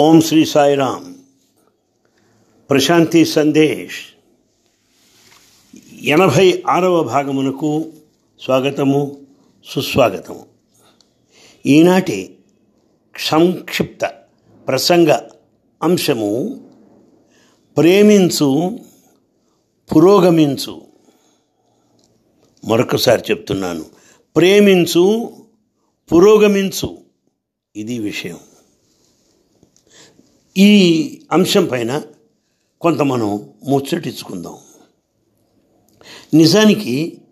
ఓం శ్రీ సాయిరామ్. ప్రశాంతి సందేశ్. ఎనభై ఆరవ భాగమునకు స్వాగతము సుస్వాగతము. ఈనాటి సంక్షిప్త ప్రసంగ అంశము ప్రేమించు పురోగమించు. మరొకసారి చెప్తున్నాను ప్రేమించు పురోగమించు. ఇది విషయం. ఈ అంశం పైన కొంత మనం ముచ్చటించుకుందాం. నిజానికి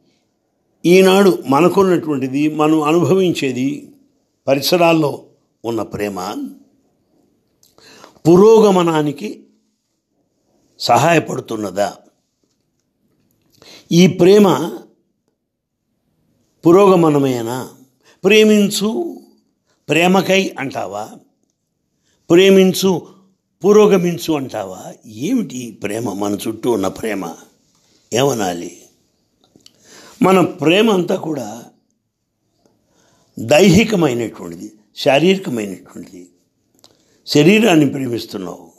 ఈనాడు మనకున్నటువంటిది మనం అనుభవించేది పరిసరాల్లో ఉన్న ప్రేమ పురోగమనానికి సహాయపడుతున్నదా? ఈ ప్రేమ పురోగమనమేనా? ప్రేమించు ప్రేమకై అంటావా? ప్రేమించు పురోగమించు అంటావా? ఏమిటి ప్రేమ? మన చుట్టూ ఉన్న ప్రేమ. ఏమనాలి? మన ప్రేమ అంతా కూడా దైహికమైనటువంటిది శారీరకమైనటువంటిది. శరీరాన్ని ప్రేమిస్తున్నావు.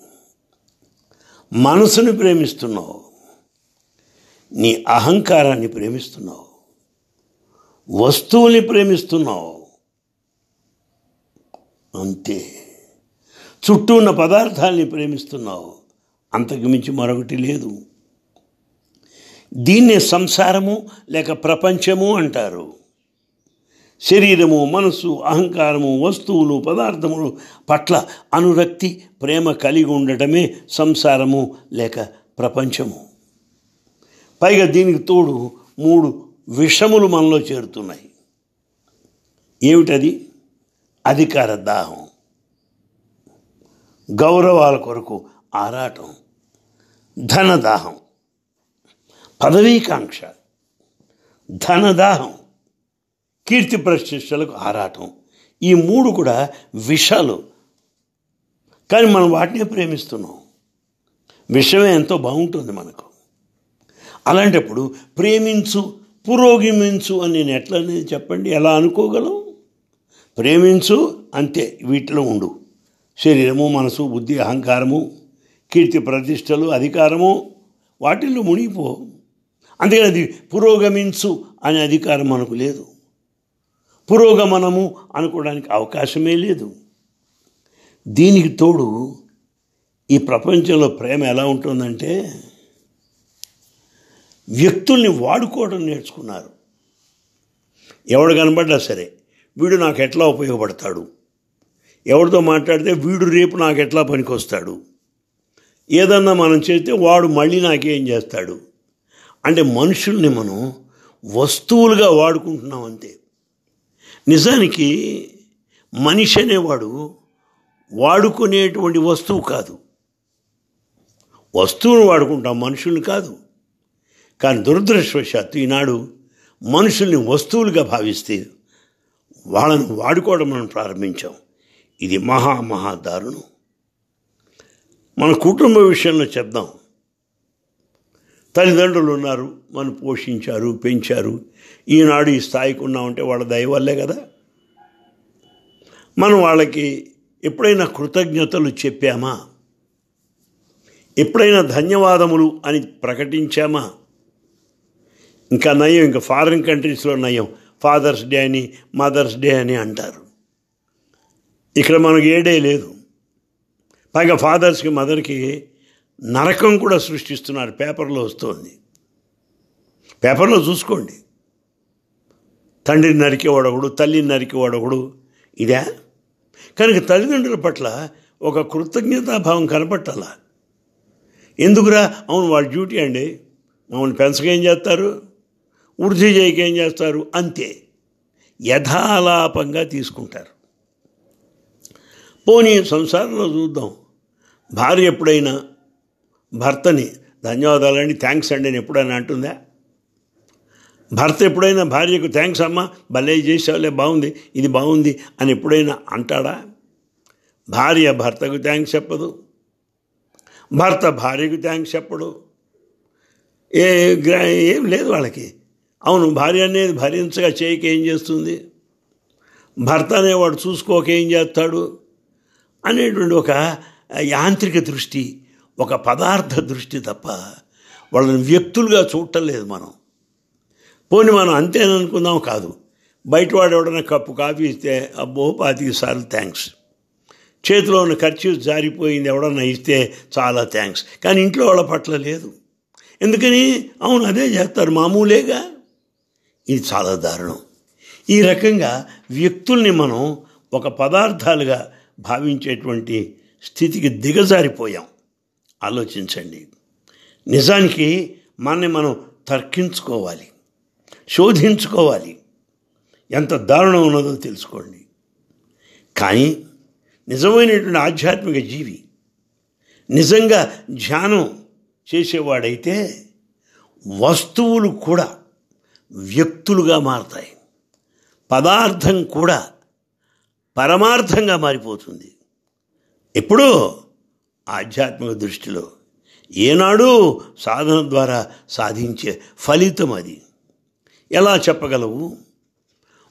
మనసుని ప్రేమిస్తున్నావు. నీ అహంకారాన్ని ప్రేమిస్తున్నావు. వస్తువుని ప్రేమిస్తున్నావు. అంతే. చుట్టూ ఉన్న పదార్థాల్ని ప్రేమిస్తున్నావు. అంతకు మించి మరొకటి లేదు. దీన్నే సంసారము లేక ప్రపంచము అంటారు. శరీరము మనసు అహంకారము వస్తువులు పదార్థములు పట్ల అనురక్తి ప్రేమ కలిగి ఉండటమే సంసారము లేక ప్రపంచము. పైగా దీనికి తోడు మూడు విషములు మనలో చేరుతున్నాయి. ఏమిటది? అధికార దాహం. గౌరవాల కొరకు ఆరాటం ధనదాహం పదవీకాంక్ష ధనదాహం కీర్తి ప్రతిష్టలకు ఆరాటం. ఈ మూడు కూడా విషాలు. కానీ మనం వాటినే ప్రేమిస్తున్నాం. విషమే ఎంతో బాగుంటుంది మనకు. అలాంటప్పుడు ప్రేమించు పురోగమించు అని నేను ఎట్లా అనేది చెప్పండి? ఎలా అనుకోగలం? ప్రేమించు అంతే వీటిలో ఉండు. శరీరము మనసు బుద్ధి అహంకారము కీర్తి ప్రతిష్టలు అధికారము వాటిల్లో మునిగిపో. అందుకని అది పురోగమించు అనే అధికారం మనకు లేదు. పురోగమనము అనుకోవడానికి అవకాశమే లేదు. దీనికి తోడు ఈ ప్రపంచంలో ప్రేమ ఎలా ఉంటుందంటే వ్యక్తుల్ని వాడుకోవడం నేర్చుకున్నారు. ఎవడు కనబడ్డా సరే వీడు నాకు ఎట్లా ఉపయోగపడతాడు? ఎవరితో మాట్లాడితే వీడు రేపు నాకు ఎట్లా పనికొస్తాడు? ఏదన్నా మనం చేస్తే వాడు మళ్ళీ నాకేం చేస్తాడు? అంటే మనుషుల్ని మనం వస్తువులుగా వాడుకుంటున్నాం అంతే. నిజానికి మనిషి అనేవాడు వాడుకునేటువంటి వస్తువు కాదు. వస్తువును వాడుకుంటాం మనుషుల్ని కాదు. కానీ దురదృష్టవశాత్తు ఈనాడు మనుషుల్ని వస్తువులుగా భావిస్తే వాళ్ళను వాడుకోవడం మనం ప్రారంభించాం. ఇది మహా మహా దారుణం. మన కుటుంబ విషయంలో చెప్దాం. తల్లిదండ్రులు ఉన్నారు మనం పోషించారు పెంచారు. ఈనాడు ఈ స్థాయికి ఉన్నామంటే వాళ్ళ దయ వల్లే కదా. మనం వాళ్ళకి ఎప్పుడైనా కృతజ్ఞతలు చెప్పామా? ఎప్పుడైనా ధన్యవాదములు అని ప్రకటించామా? ఇంకా నయం ఇంకా ఫారిన్ కంట్రీస్లో నయం. ఫాదర్స్ డే అని మదర్స్ డే అని అంటారు. ఇక్కడ మనకు ఏడే లేదు. పైగా ఫాదర్స్కి మదర్కి నరకం కూడా సృష్టిస్తున్నారు. పేపర్లో వస్తుంది. పేపర్లో చూసుకోండి. తండ్రిని నరికేవాడొకడు తల్లిని నరికేవాడొకడు ఇదే? కనుక తల్లిదండ్రుల పట్ల ఒక కృతజ్ఞతాభావం కనపట్టాల? ఎందుకురా? అవును వాళ్ళ డ్యూటీ అండి. మమ్మల్ని పెంచకేం చేస్తారు? వృద్ధి చేయకేం చేస్తారు? అంతే. యథాలాపంగా తీసుకుంటారు. పోనీ సంసారంలో చూద్దాం. భార్య ఎప్పుడైనా భర్తని ధన్యవాదాలండి థ్యాంక్స్ అండి అని ఎప్పుడైనా అంటుందా? భర్త ఎప్పుడైనా భార్యకు థ్యాంక్స్ అమ్మా భలే చేసావులే బాగుంది ఇది బాగుంది అని ఎప్పుడైనా అంటాడా? భార్య భర్తకు థ్యాంక్స్ చెప్పదు. భర్త భార్యకు థ్యాంక్స్ చెప్పడు. ఏ ఏం లేదు వాళ్ళకి. అవును భార్య అనేది భరించగా చేయక ఏం చేస్తుంది? భర్త అనేవాడు చూసుకోక ఏం చేస్తాడు? అనేటువంటి ఒక యాంత్రిక దృష్టి ఒక పదార్థ దృష్టి తప్ప వాళ్ళని వ్యక్తులుగా చూడటం లేదు మనం. పోనీ మనం అంతేననుకుందాం కాదు. బయట వాడు ఎవడన్నా కప్పు కాఫీ ఇస్తే అబ్బో పాతికి సార్లు థ్యాంక్స్ చేతిలో ఉన్న ఖర్చు జారిపోయింది ఎవడన్నా ఇస్తే చాలా థ్యాంక్స్ కానీ ఇంట్లో వాళ్ళ పట్ల లేదు. ఎందుకని? అవును అదే చేస్తారు మామూలేగా. ఇది చాలా దారుణం. ఈ రకంగా వ్యక్తుల్ని మనం ఒక పదార్థాలుగా భావించేటువంటి స్థితికి దిగజారిపోయాం. ఆలోచించండి. నిజానికి మనని మనం తర్కించుకోవాలి శోధించుకోవాలి. ఎంత దారుణం ఉన్నదో తెలుసుకోండి. కానీ నిజమైనటువంటి ఆధ్యాత్మిక జీవి నిజంగా ధ్యానం చేసేవాడైతే వస్తువులు కూడా వ్యక్తులుగా మారతాయి. పదార్థం కూడా పరమార్థంగా మారిపోతుంది. ఎప్పుడూ ఆధ్యాత్మిక దృష్టిలో ఏనాడు సాధన ద్వారా సాధించే ఫలితం అది. ఎలా చెప్పగలవు?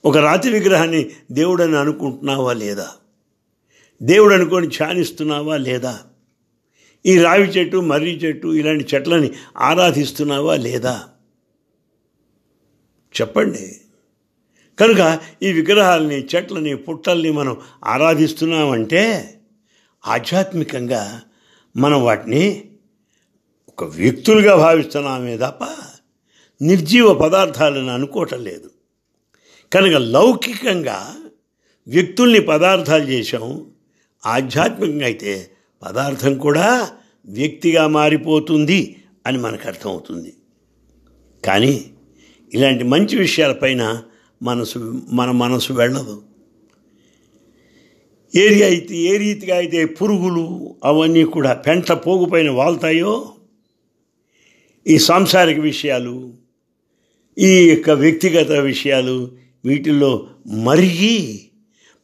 ఒక రాతి విగ్రహాన్ని దేవుడని అనుకుంటున్నావా లేదా? దేవుడు అనుకొని ధ్యానిస్తున్నావా లేదా? ఈ రావి చెట్టు మర్రి చెట్టు ఇలాంటి చెట్లని ఆరాధిస్తున్నావా లేదా? చెప్పండి. కనుక ఈ విగ్రహాలని చెట్లని పుట్టల్ని మనం ఆరాధిస్తున్నామంటే ఆధ్యాత్మికంగా మనం వాటిని ఒక వ్యక్తులుగా భావిస్తున్నామే తప్ప నిర్జీవ పదార్థాలను అనుకోవటం లేదు. కనుక లౌకికంగా వ్యక్తుల్ని పదార్థాలు చేసాం ఆధ్యాత్మికంగా అయితే పదార్థం కూడా వ్యక్తిగా మారిపోతుంది అని మనకు అర్థమవుతుంది. కానీ ఇలాంటి మంచి విషయాలపైన మనసు మన మనసు వెళ్ళదు. ఏరియా అయితే ఏ రీతిగా అయితే పురుగులు అవన్నీ కూడా పెంట పోగుపైన వాళ్తాయో ఈ సాంసారిక విషయాలు ఈ యొక్క వ్యక్తిగత విషయాలు వీటిల్లో మరిగి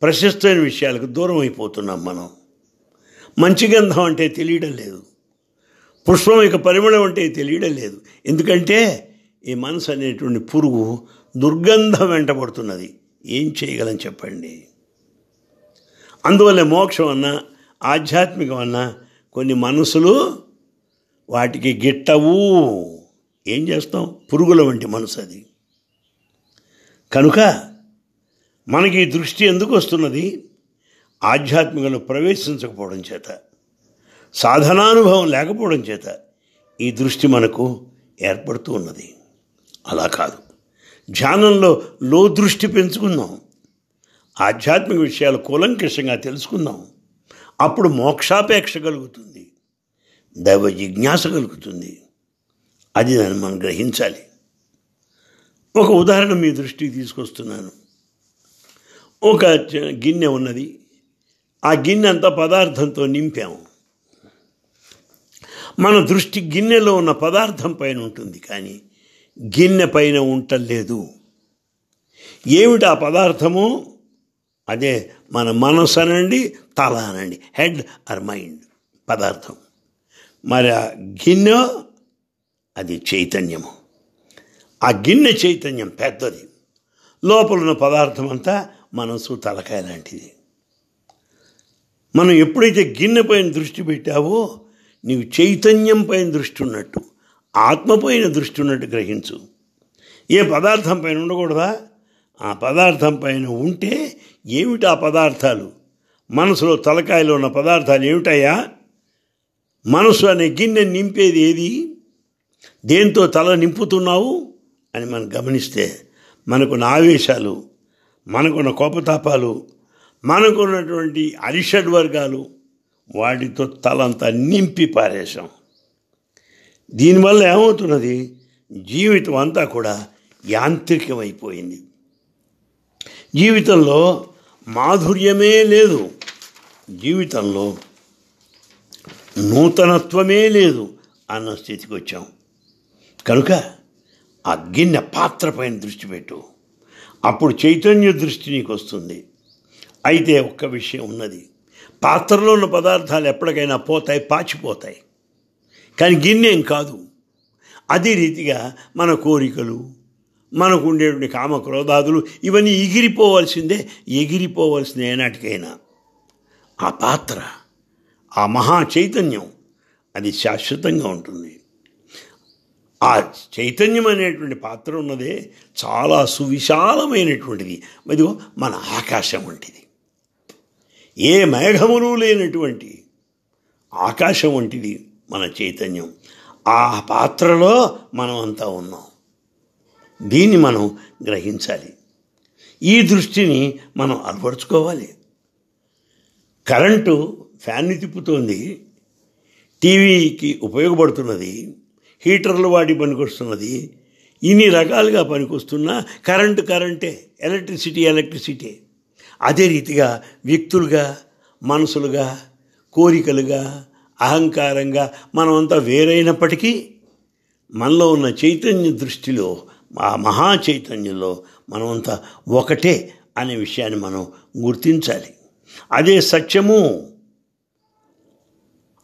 ప్రశస్తమైన విషయాలకు దూరం అయిపోతున్నాం మనం. మంచి గంధం అంటే తెలియడం లేదు. పుష్పం యొక్క పరిమళం అంటే తెలియడం లేదు. ఎందుకంటే ఈ మనసు అనేటువంటి పురుగు దుర్గంధం వెంటబడుతున్నది. ఏం చేయగలని చెప్పండి. అందువల్ల మోక్షం అన్నా ఆధ్యాత్మికం అన్నా కొన్ని మనసులు వాటికి గిట్టవు. ఏం చేస్తాం? పురుగుల వంటి మనసు అది. కనుక మనకి దృష్టి ఎందుకు వస్తున్నది? ఆధ్యాత్మికలో ప్రవేశించకపోవడం చేత సాధనానుభవం లేకపోవడం చేత ఈ దృష్టి మనకు ఏర్పడుతూ ఉన్నది. అలా కాదు. ధ్యానంలో లో దృష్టి పెంచుకుందాం. ఆధ్యాత్మిక విషయాలు కూలంకషంగా తెలుసుకుందాం. అప్పుడు మోక్షాపేక్ష కలుగుతుంది. దైవ జిజ్ఞాస కలుగుతుంది. అది దాన్ని మనం గ్రహించాలి. ఒక ఉదాహరణ మీ దృష్టికి తీసుకొస్తున్నాను. ఒక గిన్నె ఉన్నది. ఆ గిన్నె అంతా పదార్థంతో నింపాము మన దృష్టి గిన్నెలో ఉన్న పదార్థం పైన ఉంటుంది కానీ గిన్నె పైన ఉంటలేదు ఏమిటి ఆ పదార్థము? అదే మన మనసు అనండి తల అనండి. హెడ్ ఆర్ మైండ్ పదార్థం. మరి ఆ గిన్నె అది చైతన్యము. ఆ గిన్నె చైతన్యం పెద్దది. లోపల ఉన్న పదార్థం అంతా మనసు తలకాయ లాంటిది. మనం ఎప్పుడైతే గిన్నె పైన దృష్టి పెట్టావో నీవు చైతన్యం పైన దృష్టి ఉన్నట్టు. ఆత్మపోయిన దృష్టి ఉన్నట్టు గ్రహించు. ఏ పదార్థం పైన ఉండకూడదా? ఆ పదార్థం పైన ఉంటే ఏమిటి ఆ పదార్థాలు? మనసులో తలకాయలో ఉన్న పదార్థాలు ఏమిటయ్యా? మనసు అనే గిన్నె నింపేది ఏది? దేంతో తల నింపుతున్నావు? అని మనం గమనిస్తే మనకున్న ఆవేశాలు మనకున్న కోపతాపాలు మనకున్నటువంటి అరిషడ్ వర్గాలు వాటితో తలంతా నింపి పారేశాం. దీనివల్ల ఏమవుతున్నది? జీవితం అంతా కూడా యాంత్రికమైపోయింది. జీవితంలో మాధుర్యమే లేదు. జీవితంలో నూతనత్వమే లేదు అన్న స్థితికి వచ్చాం. కనుక ఆ గిన్నె పాత్ర పైన దృష్టి పెట్టు. అప్పుడు చైతన్య దృష్టి నీకు వస్తుంది. అయితే ఒక్క విషయం ఉన్నది. పాత్రలో ఉన్న పదార్థాలు ఎప్పటికైనా పోతాయి పాచిపోతాయి. కానీ గిన్నెం కాదు. అదే రీతిగా మన కోరికలు మనకు ఉండేటువంటి కామక్రోధాదులు ఇవన్నీ ఎగిరిపోవాల్సిందే ఎగిరిపోవాల్సిందే ఏనాటికైనా. ఆ పాత్ర ఆ మహా చైతన్యం అది శాశ్వతంగా ఉంటుంది. ఆ చైతన్యం అనేటువంటి పాత్ర ఉన్నదే చాలా సువిశాలమైనటువంటిది. ఇదిగో మన ఆకాశం వంటిది. ఏ మేఘములు లేనటువంటి ఆకాశం వంటిది. మన చైతన్యం. ఆ పాత్రలో మనం అంతా ఉన్నాం. దీన్ని మనం గ్రహించాలి. ఈ దృష్టిని మనం అలవరుచుకోవాలి. కరెంటు ఫ్యాన్ని తిప్పుతోంది. టీవీకి ఉపయోగపడుతున్నది. హీటర్లు వాడి పనికొస్తున్నది. ఇన్ని రకాలుగా పనికొస్తున్నా కరెంటు కరెంటే ఎలక్ట్రిసిటీ ఎలక్ట్రిసిటీ. అదే రీతిగా వ్యక్తులుగా మనసులుగా కోరికలుగా అహంకారంగా మనమంతా వేరైనప్పటికీ మనలో ఉన్న చైతన్య దృష్టిలో ఆ మహా చైతన్యంలో మనమంతా ఒకటే అనే విషయాన్ని మనం గుర్తించాలి. అదే సత్యము.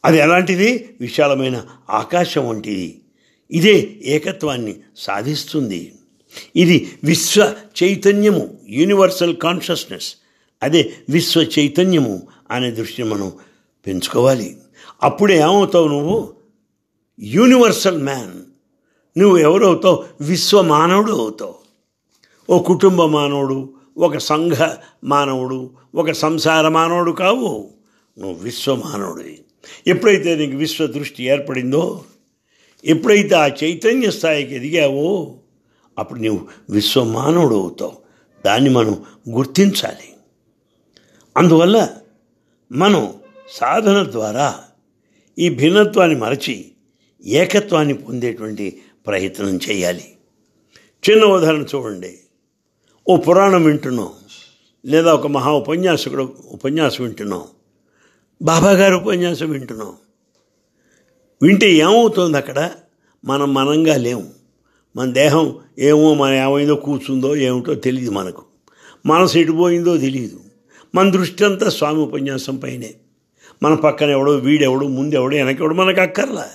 అది ఎలాంటిది? విశాలమైన ఆకాశం వంటిది. ఇదే ఏకత్వాన్ని సాధిస్తుంది. ఇది విశ్వ చైతన్యము యూనివర్సల్ కాన్షియస్నెస్ అదే విశ్వ చైతన్యము అనే దృష్టిని మనం పెంచుకోవాలి. అప్పుడే ఏమవుతావు నువ్వు? యూనివర్సల్ మ్యాన్ నువ్వు ఎవరవుతావు? విశ్వ మానవుడు అవుతావు. ఓ కుటుంబ మానవుడు ఒక సంఘ మానవుడు ఒక సంసార మానవుడు కావు. నువ్వు విశ్వ మానవుడివి ఎప్పుడైతే నీకు విశ్వ దృష్టి ఏర్పడిందో ఎప్పుడైతే ఆ చైతన్య స్థాయికి ఎదిగావో అప్పుడు నువ్వు విశ్వ మానవుడు అవుతావు. దాన్ని మనం గుర్తించాలి. అందువల్ల మనం సాధన ద్వారా ఈ భిన్నత్వాన్ని మరచి ఏకత్వాన్ని పొందేటువంటి ప్రయత్నం చేయాలి. చిన్న ఉదాహరణ చూడండి. ఓ పురాణం వింటున్నాం. లేదా ఒక మహా ఉపన్యాసకుడు ఉపన్యాసం వింటున్నాం. బాబాగారు ఉపన్యాసం వింటున్నాం. వింటే ఏమవుతుంది అక్కడ? మనం మనంగా లేము. మన దేహం ఏమో మన ఏమైందో కూర్చుందో ఏమిటో తెలియదు మనకు. మనసు ఎటుపోయిందో తెలియదు మన దృష్టి అంతా స్వామి ఉపన్యాసం పైనే. మన పక్కన ఎవడో వీడెవడో ముందెవడో వెనకెవడో మనకు అక్కర్లా.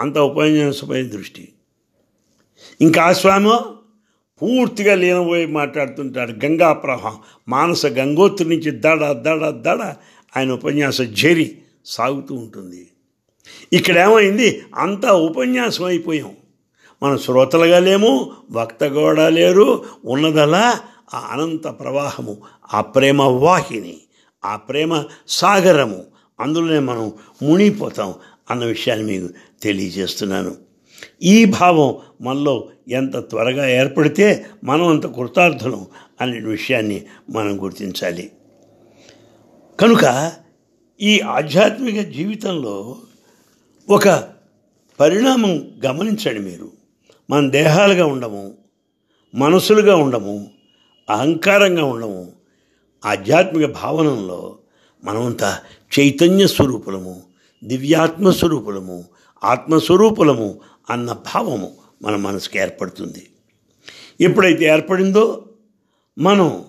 అంత ఉపన్యాసపై దృష్టి. ఇంకా ఆ స్వామి పూర్తిగా లీనపోయి మాట్లాడుతుంటాడు గంగా ప్రవాహం మానస గంగోత్రి నుంచి దడ దడ దడ ఆయన ఉపన్యాసం జరి సాగుతూ ఉంటుంది. ఇక్కడ ఏమైంది అంతా ఉపన్యాసం అయిపోయాం. మన శ్రోతలుగా లేము వక్త కూడా లేరు ఉన్నదలా ఆ అనంత ప్రవాహము ఆ ప్రేమ వాహిని ఆ ప్రేమ సాగరము అందులోనే మనం మునిగిపోతాం అన్న విషయాన్ని మీకు తెలియజేస్తున్నాను. ఈ భావం మనలో ఎంత త్వరగా ఏర్పడితే మనం అంత కృతార్థులం అనే విషయాన్ని మనం గుర్తించాలి. కనుక ఈ ఆధ్యాత్మిక జీవితంలో ఒక పరిణామం గమనించండి మీరు. మన దేహాలుగా ఉండము మనసులుగా ఉండము అహంకారంగా ఉండము ఆధ్యాత్మిక భావనలో మనమంతా చైతన్య స్వరూపులము దివ్యాత్మ స్వరూపులము ఆత్మస్వరూపులము అన్న భావము మన మనసుకు ఏర్పడుతుంది. ఎప్పుడైతే ఏర్పడిందో మనం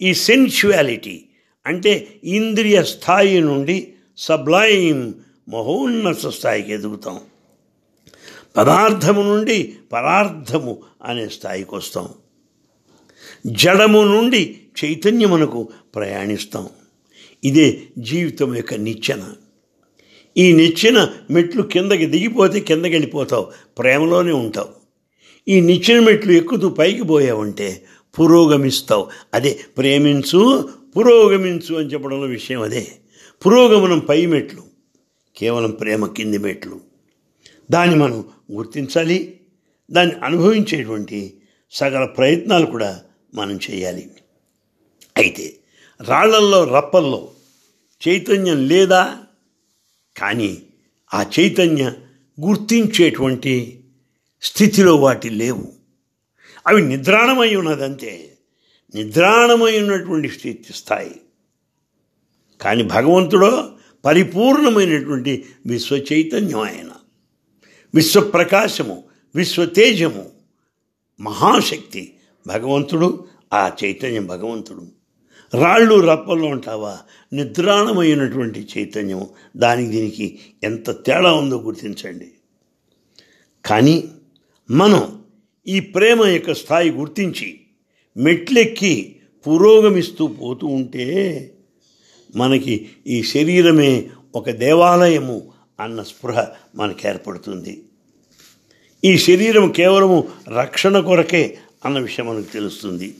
ఈ సెన్షువాలిటీ అంటే ఇంద్రియ స్థాయి నుండి సబ్లైమ్ మహోన్నత స్థాయికి ఎదుగుతాం. పదార్థము నుండి పరార్థము అనే స్థాయికి వస్తాం. జడము నుండి చైతన్యమునకు ప్రయాణిస్తాం. ఇదే జీవితం యొక్క నిచ్చెన. ఈ నిచ్చెన మెట్లు కిందకి దిగిపోతే కిందకి వెళ్ళిపోతావు ప్రేమలోనే ఉంటావు. ఈ నిచ్చెన మెట్లు ఎక్కుతూ పైకి పోయావంటే పురోగమిస్తావు. అదే ప్రేమించు పురోగమించు అని చెప్పడంలో విషయం అదే. పురోగమనం పై మెట్లు కేవలం ప్రేమ కింది మెట్లు. దాన్ని మనం గుర్తించాలి దాన్ని అనుభవించేటువంటి సకల ప్రయత్నాలు కూడా మనం చేయాలి. అయితే రాళ్ళల్లో రప్పల్లో. చైతన్యం లేదా? కానీ ఆ చైతన్య గుర్తించేటువంటి స్థితిలో వాటి లేవు. అవి నిద్రాణమై ఉన్నదంతే. నిద్రాణమై ఉన్నటువంటి స్థితి స్థాయి. కానీ భగవంతుడో పరిపూర్ణమైనటువంటి విశ్వ చైతన్యం ఆయన. విశ్వప్రకాశము విశ్వతేజము మహాశక్తి భగవంతుడు ఆ చైతన్యం భగవంతుడు. రాళ్ళు రప్పల్లో ఉంటావా నిద్రాణమైనటువంటి చైతన్యం. దానికి దీనికి ఎంత తేడా ఉందో గుర్తించండి. కానీ మనం ఈ ప్రేమ యొక్క స్థాయి గుర్తించి మెట్లెక్కి పురోగమిస్తూ పోతూ ఉంటే మనకి ఈ శరీరమే ఒక దేవాలయము అన్న స్పృహ మనకు ఏర్పడుతుంది. ఈ శరీరం కేవలము రక్షణ కొరకే అన్న విషయం మనకు తెలుస్తుంది.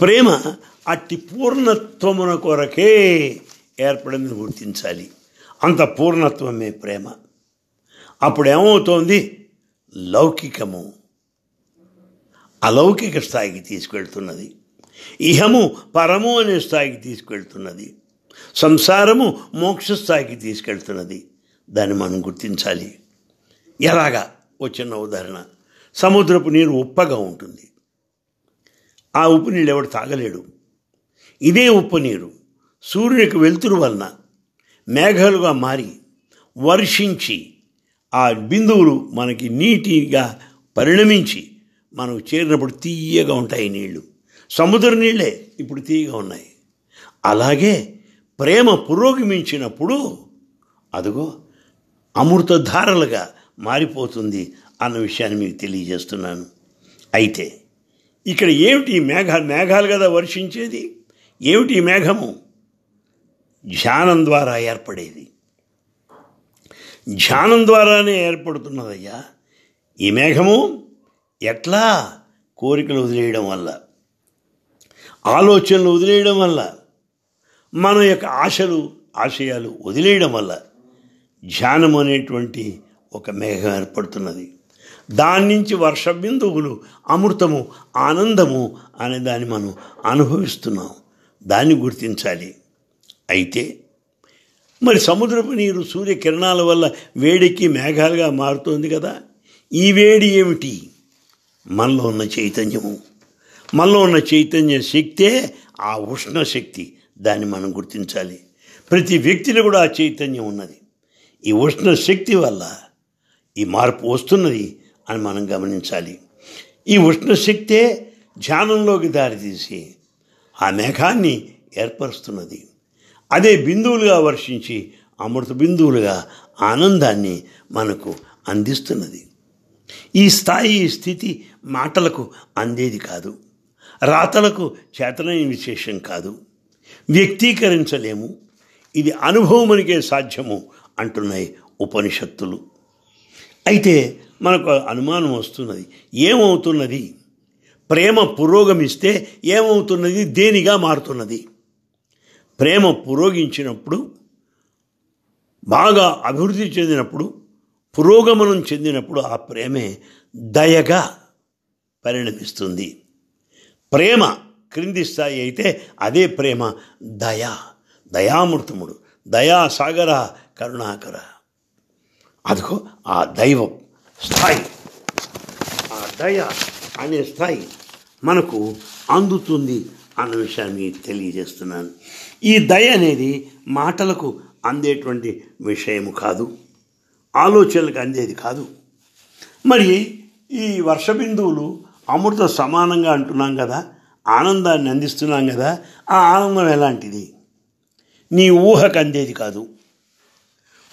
ప్రేమ అట్టి పూర్ణత్వమున కొరకే ఏర్పడిందని గుర్తించాలి. అంత పూర్ణత్వమే ప్రేమ. అప్పుడు ఏమవుతోంది లౌకికము. అలౌకిక స్థాయికి తీసుకెళ్తున్నది. ఇహము పరము అనే స్థాయికి తీసుకెళ్తున్నది. సంసారము మోక్ష స్థాయికి తీసుకెళ్తున్నది. దాన్ని మనం గుర్తించాలి. ఎలాగా? వచ్చిన ఉదాహరణ. సముద్రపు నీరు ఉప్పగా ఉంటుంది. ఆ ఉప్పు నీళ్ళు ఎవడు తాగలేడు. ఇదే ఉప్పు నీరు. సూర్యునికి వెలుతురు వలన మేఘాలుగా మారి వర్షించి ఆ బిందువులు మనకి నీటిగా పరిణమించి మనకు చేరినప్పుడు తీయగా ఉంటాయి నీళ్ళు. సముద్ర నీళ్ళే ఇప్పుడు తీయగా ఉన్నాయి. అలాగే ప్రేమ పురోగమించినప్పుడు అదిగో అమృతధారలుగా మారిపోతుంది అన్న విషయాన్ని మీకు తెలియజేస్తున్నాను. అయితే ఇక్కడ ఏమిటి మేఘాలు? మేఘాలు కదా వర్షించేది? ఏమిటి మేఘము? ధ్యానం ద్వారా ఏర్పడేది. ధ్యానం ద్వారానే ఏర్పడుతున్నదయ్యా. ఈ మేఘము ఎట్లా కోరికలు వదిలేయడం వల్ల ఆలోచనలు వదిలేయడం వల్ల మన యొక్క ఆశలు ఆశయాలు వదిలేయడం వల్ల ధ్యానం అనేటువంటి ఒక మేఘం ఏర్పడుతున్నది. దాని నుంచి వర్ష బిందువులు అమృతము ఆనందము అనే దాన్ని మనం అనుభవిస్తున్నాం. దాన్ని గుర్తించాలి. అయితే మరి సముద్రపు నీరు సూర్యకిరణాల వల్ల వేడెక్కి మేఘాలుగా మారుతోంది కదా. ఈ వేడి ఏమిటి? మనలో ఉన్న చైతన్యము. మనలో ఉన్న చైతన్య శక్తే ఆ ఉష్ణ శక్తి. దాన్ని మనం గుర్తించాలి. ప్రతి వ్యక్తిలో కూడా ఆ చైతన్యం ఉన్నది. ఈ ఉష్ణ శక్తి వల్ల ఈ మార్పు వస్తున్నది అని మనం గమనించాలి. ఈ ఉష్ణశక్తే ధ్యానంలోకి దారితీసి ఆ మేఘాన్ని ఏర్పరుస్తున్నది. అదే బిందువులుగా వర్షించి అమృత బిందువులుగా ఆనందాన్ని మనకు అందిస్తున్నది. ఈ స్థాయి స్థితి మాటలకు అందేది కాదు. రాతలకు చేతనైన విశేషం కాదు. వ్యక్తీకరించలేము. ఇది అనుభవమునికే సాధ్యము అంటున్నాయి ఉపనిషత్తులు. అయితే మనకు అనుమానం వస్తున్నది. ఏమవుతున్నది? ప్రేమ పురోగమిస్తే ఏమవుతున్నది? దేనిగా మారుతున్నది? ప్రేమ పురోగించినప్పుడు బాగా అభివృద్ధి చెందినప్పుడు పురోగమనం చెందినప్పుడు ఆ ప్రేమే దయగా పరిణమిస్తుంది. ప్రేమ క్రింది స్థాయి అయితే అదే ప్రేమ దయా దయామృతముడు దయా సాగర కరుణాకర. అదిగో ఆ దైవం స్థాయి. ఆ దయ అనే స్థాయి మనకు అందుతుంది అన్న విషయాన్ని తెలియజేస్తున్నాను. ఈ దయ అనేది మాటలకు అందేటువంటి విషయము కాదు ఆలోచనలకు అందేది కాదు. మరి ఈ వర్ష బిందువులు అమృత సమానంగా అంటున్నాం కదా ఆనందాన్ని అందిస్తున్నాం కదా ఆ ఆనందం ఎలాంటిది? నీ ఊహకు అందేది కాదు.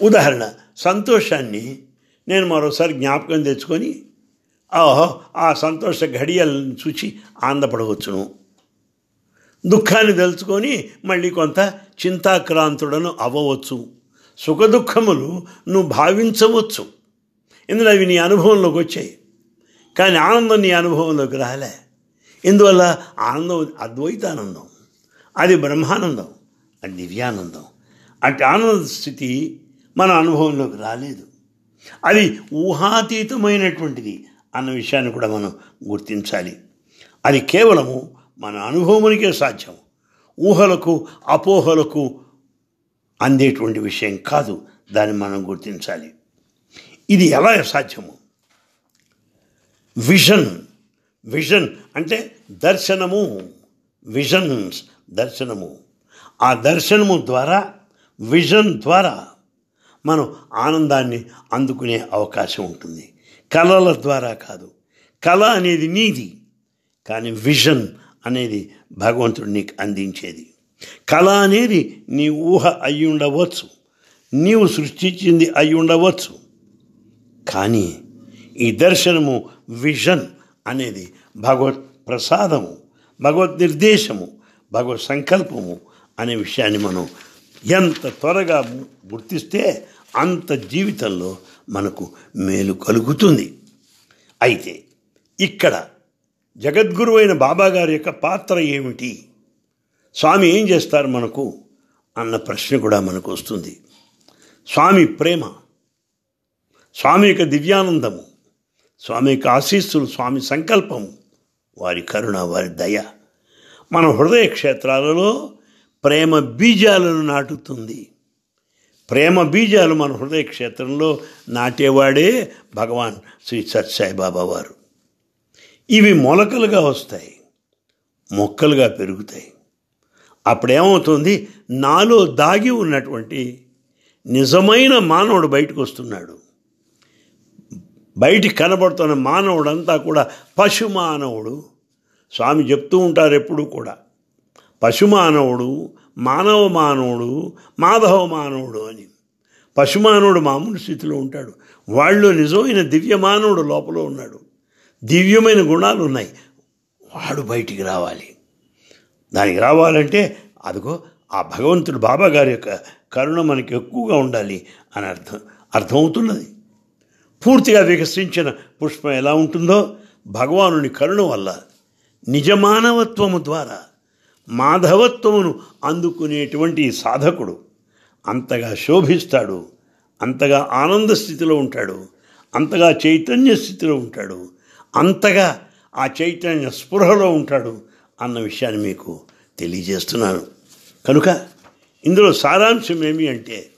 ఉదాహరణ సంతోషాన్ని నేను మరోసారి జ్ఞాపకం తెచ్చుకొని ఓహో ఆ సంతోష ఘడియలను చూచి ఆనందపడవచ్చును. దుఃఖాన్ని తెలుసుకొని మళ్ళీ కొంత చింతాక్రాంతుడను అవ్వవచ్చు. సుఖదుఖములు నువ్వు భావించవచ్చు. ఇందులో అవి నీ అనుభవంలోకి వచ్చాయి. కానీ ఆనందం నీ అనుభవంలోకి రాలే. ఇందువల్ల ఆనందం అద్వైతానందం అది బ్రహ్మానందం అది దివ్యానందం. అటు ఆనంద స్థితి మన అనుభవంలోకి రాలేదు. అది ఊహాతీతమైనటువంటిది. అన్న విషయాన్ని కూడా మనం గుర్తించాలి. అది కేవలము మన అనుభవమునికే సాధ్యం ఊహలకు అపోహలకు అందేటువంటి విషయం కాదు దాన్ని మనం గుర్తించాలి. ఇది ఎలా సాధ్యము? విజన్ విజన్ అంటే దర్శనము విజన్స్ దర్శనము. ఆ దర్శనము ద్వారా విజన్ ద్వారా మనం ఆనందాన్ని అందుకునే అవకాశం ఉంటుంది. కళల ద్వారా కాదు. కళ అనేది నీది. కానీ విజన్ అనేది భగవంతుడు నీకు అందించేది. కళ అనేది నీ ఊహ అయి ఉండవచ్చు. నీవు సృష్టించింది అయి ఉండవచ్చు. కానీ ఈ దర్శనము విజన్ అనేది భగవత్ ప్రసాదము భగవత్ నిర్దేశము భగవత్ సంకల్పము అనే విషయాన్ని మనం ఎంత త్వరగా గుర్తిస్తే అంత జీవితంలో మనకు మేలు కలుగుతుంది. అయితే ఇక్కడ జగద్గురు అయిన బాబాగారి యొక్క పాత్ర ఏమిటి? స్వామి ఏం చేస్తారు మనకు? అన్న ప్రశ్న కూడా మనకు వస్తుంది. స్వామి ప్రేమ స్వామి యొక్క దివ్యానందము స్వామి యొక్క ఆశీస్సులు స్వామి సంకల్పము వారి కరుణ వారి దయ మన హృదయ క్షేత్రాలలో ప్రేమ బీజాలను నాటుతుంది. ప్రేమ బీజాలు మన హృదయ క్షేత్రంలో నాటేవాడే భగవాన్ శ్రీ సత్సాయిబాబా వారు. ఇవి మొలకలుగా వస్తాయి మొక్కలుగా పెరుగుతాయి. అప్పుడేమవుతుంది? నాలో దాగి ఉన్నటువంటి నిజమైన మానవుడు బయటకు వస్తున్నాడు బయటికి కనబడుతున్న మానవుడంతా కూడా పశు మానవుడు. స్వామి చెప్తూ ఉంటారు ఎప్పుడూ కూడా. పశు మానవుడు మానవ మానవుడు మాధవ మానవుడు అని. పశుమానవుడు మామూలు స్థితిలో ఉంటాడు. వాళ్ళు నిజమైన దివ్య మానవుడు లోపల ఉన్నాడు. దివ్యమైన గుణాలు ఉన్నాయి. వాడు బయటికి రావాలి. దానికి రావాలంటే అదిగో ఆ భగవంతుడు బాబా గారి యొక్క కరుణ మనకి ఎక్కువగా ఉండాలి అని అర్థం అర్థమవుతున్నది. పూర్తిగా వికసించిన పుష్పం ఎలా ఉంటుందో భగవానుని కరుణ వల్ల నిజమానవత్వము ద్వారా మాధవత్వమును అందుకునేటువంటి సాధకుడు. అంతగా శోభిస్తాడు. అంతగా ఆనంద స్థితిలో ఉంటాడు. అంతగా చైతన్య స్థితిలో ఉంటాడు. అంతగా ఆ చైతన్య స్పృహలో ఉంటాడు అన్న విషయాన్ని మీకు తెలియజేస్తున్నాను. కనుక ఇందులో సారాంశం ఏమి అంటే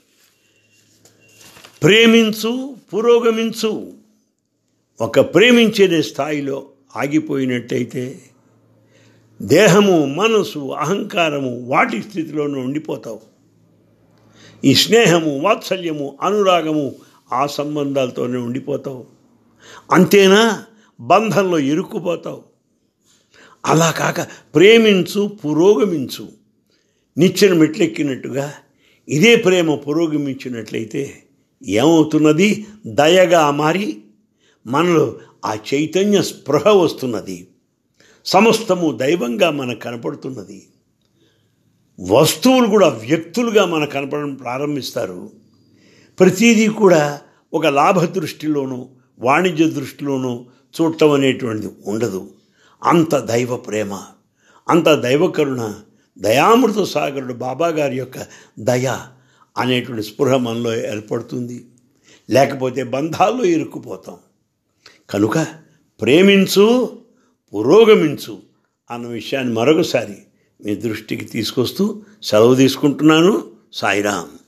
ప్రేమించు పురోగమించు. ఒక ప్రేమించే స్థాయిలో ఆగిపోయినట్టయితే దేహము మనసు అహంకారము వాటి స్థితిలోనూ ఉండిపోతావు. ఈ స్నేహము వాత్సల్యము అనురాగము ఆ సంబంధాలతోనే ఉండిపోతావు. అంతేనా? బంధంలో ఇరుక్కుపోతావు. అలా కాక ప్రేమించు పురోగమించు. నిచ్చెన మెట్లెక్కినట్టుగా ఇదే ప్రేమ పురోగమించినట్లయితే ఏమవుతున్నది? దయగా మారి మనలో ఆ చైతన్య స్పృహ వస్తున్నది. సమస్తము దైవంగా మనకు కనపడుతున్నది. వస్తువులు కూడా వ్యక్తులుగా మనకు కనపడడం ప్రారంభిస్తారు. ప్రతిదీ కూడా ఒక లాభ దృష్టిలోనూ వాణిజ్య దృష్టిలోనూ చూడటం అనేటువంటిది ఉండదు. అంత దైవ ప్రేమ అంత దైవ కరుణ దయామృత సాగరుడు బాబాగారి యొక్క దయ అనేటువంటి స్పృహ మనలో ఏర్పడుతుంది. లేకపోతే బంధాల్లో ఇరుక్కుపోతాం. కనుక ప్రేమించు పురోగమించు అన్న విషయాన్ని మరొకసారి మీ దృష్టికి తీసుకొస్తూ సెలవు తీసుకుంటున్నాను. సాయిరామ్.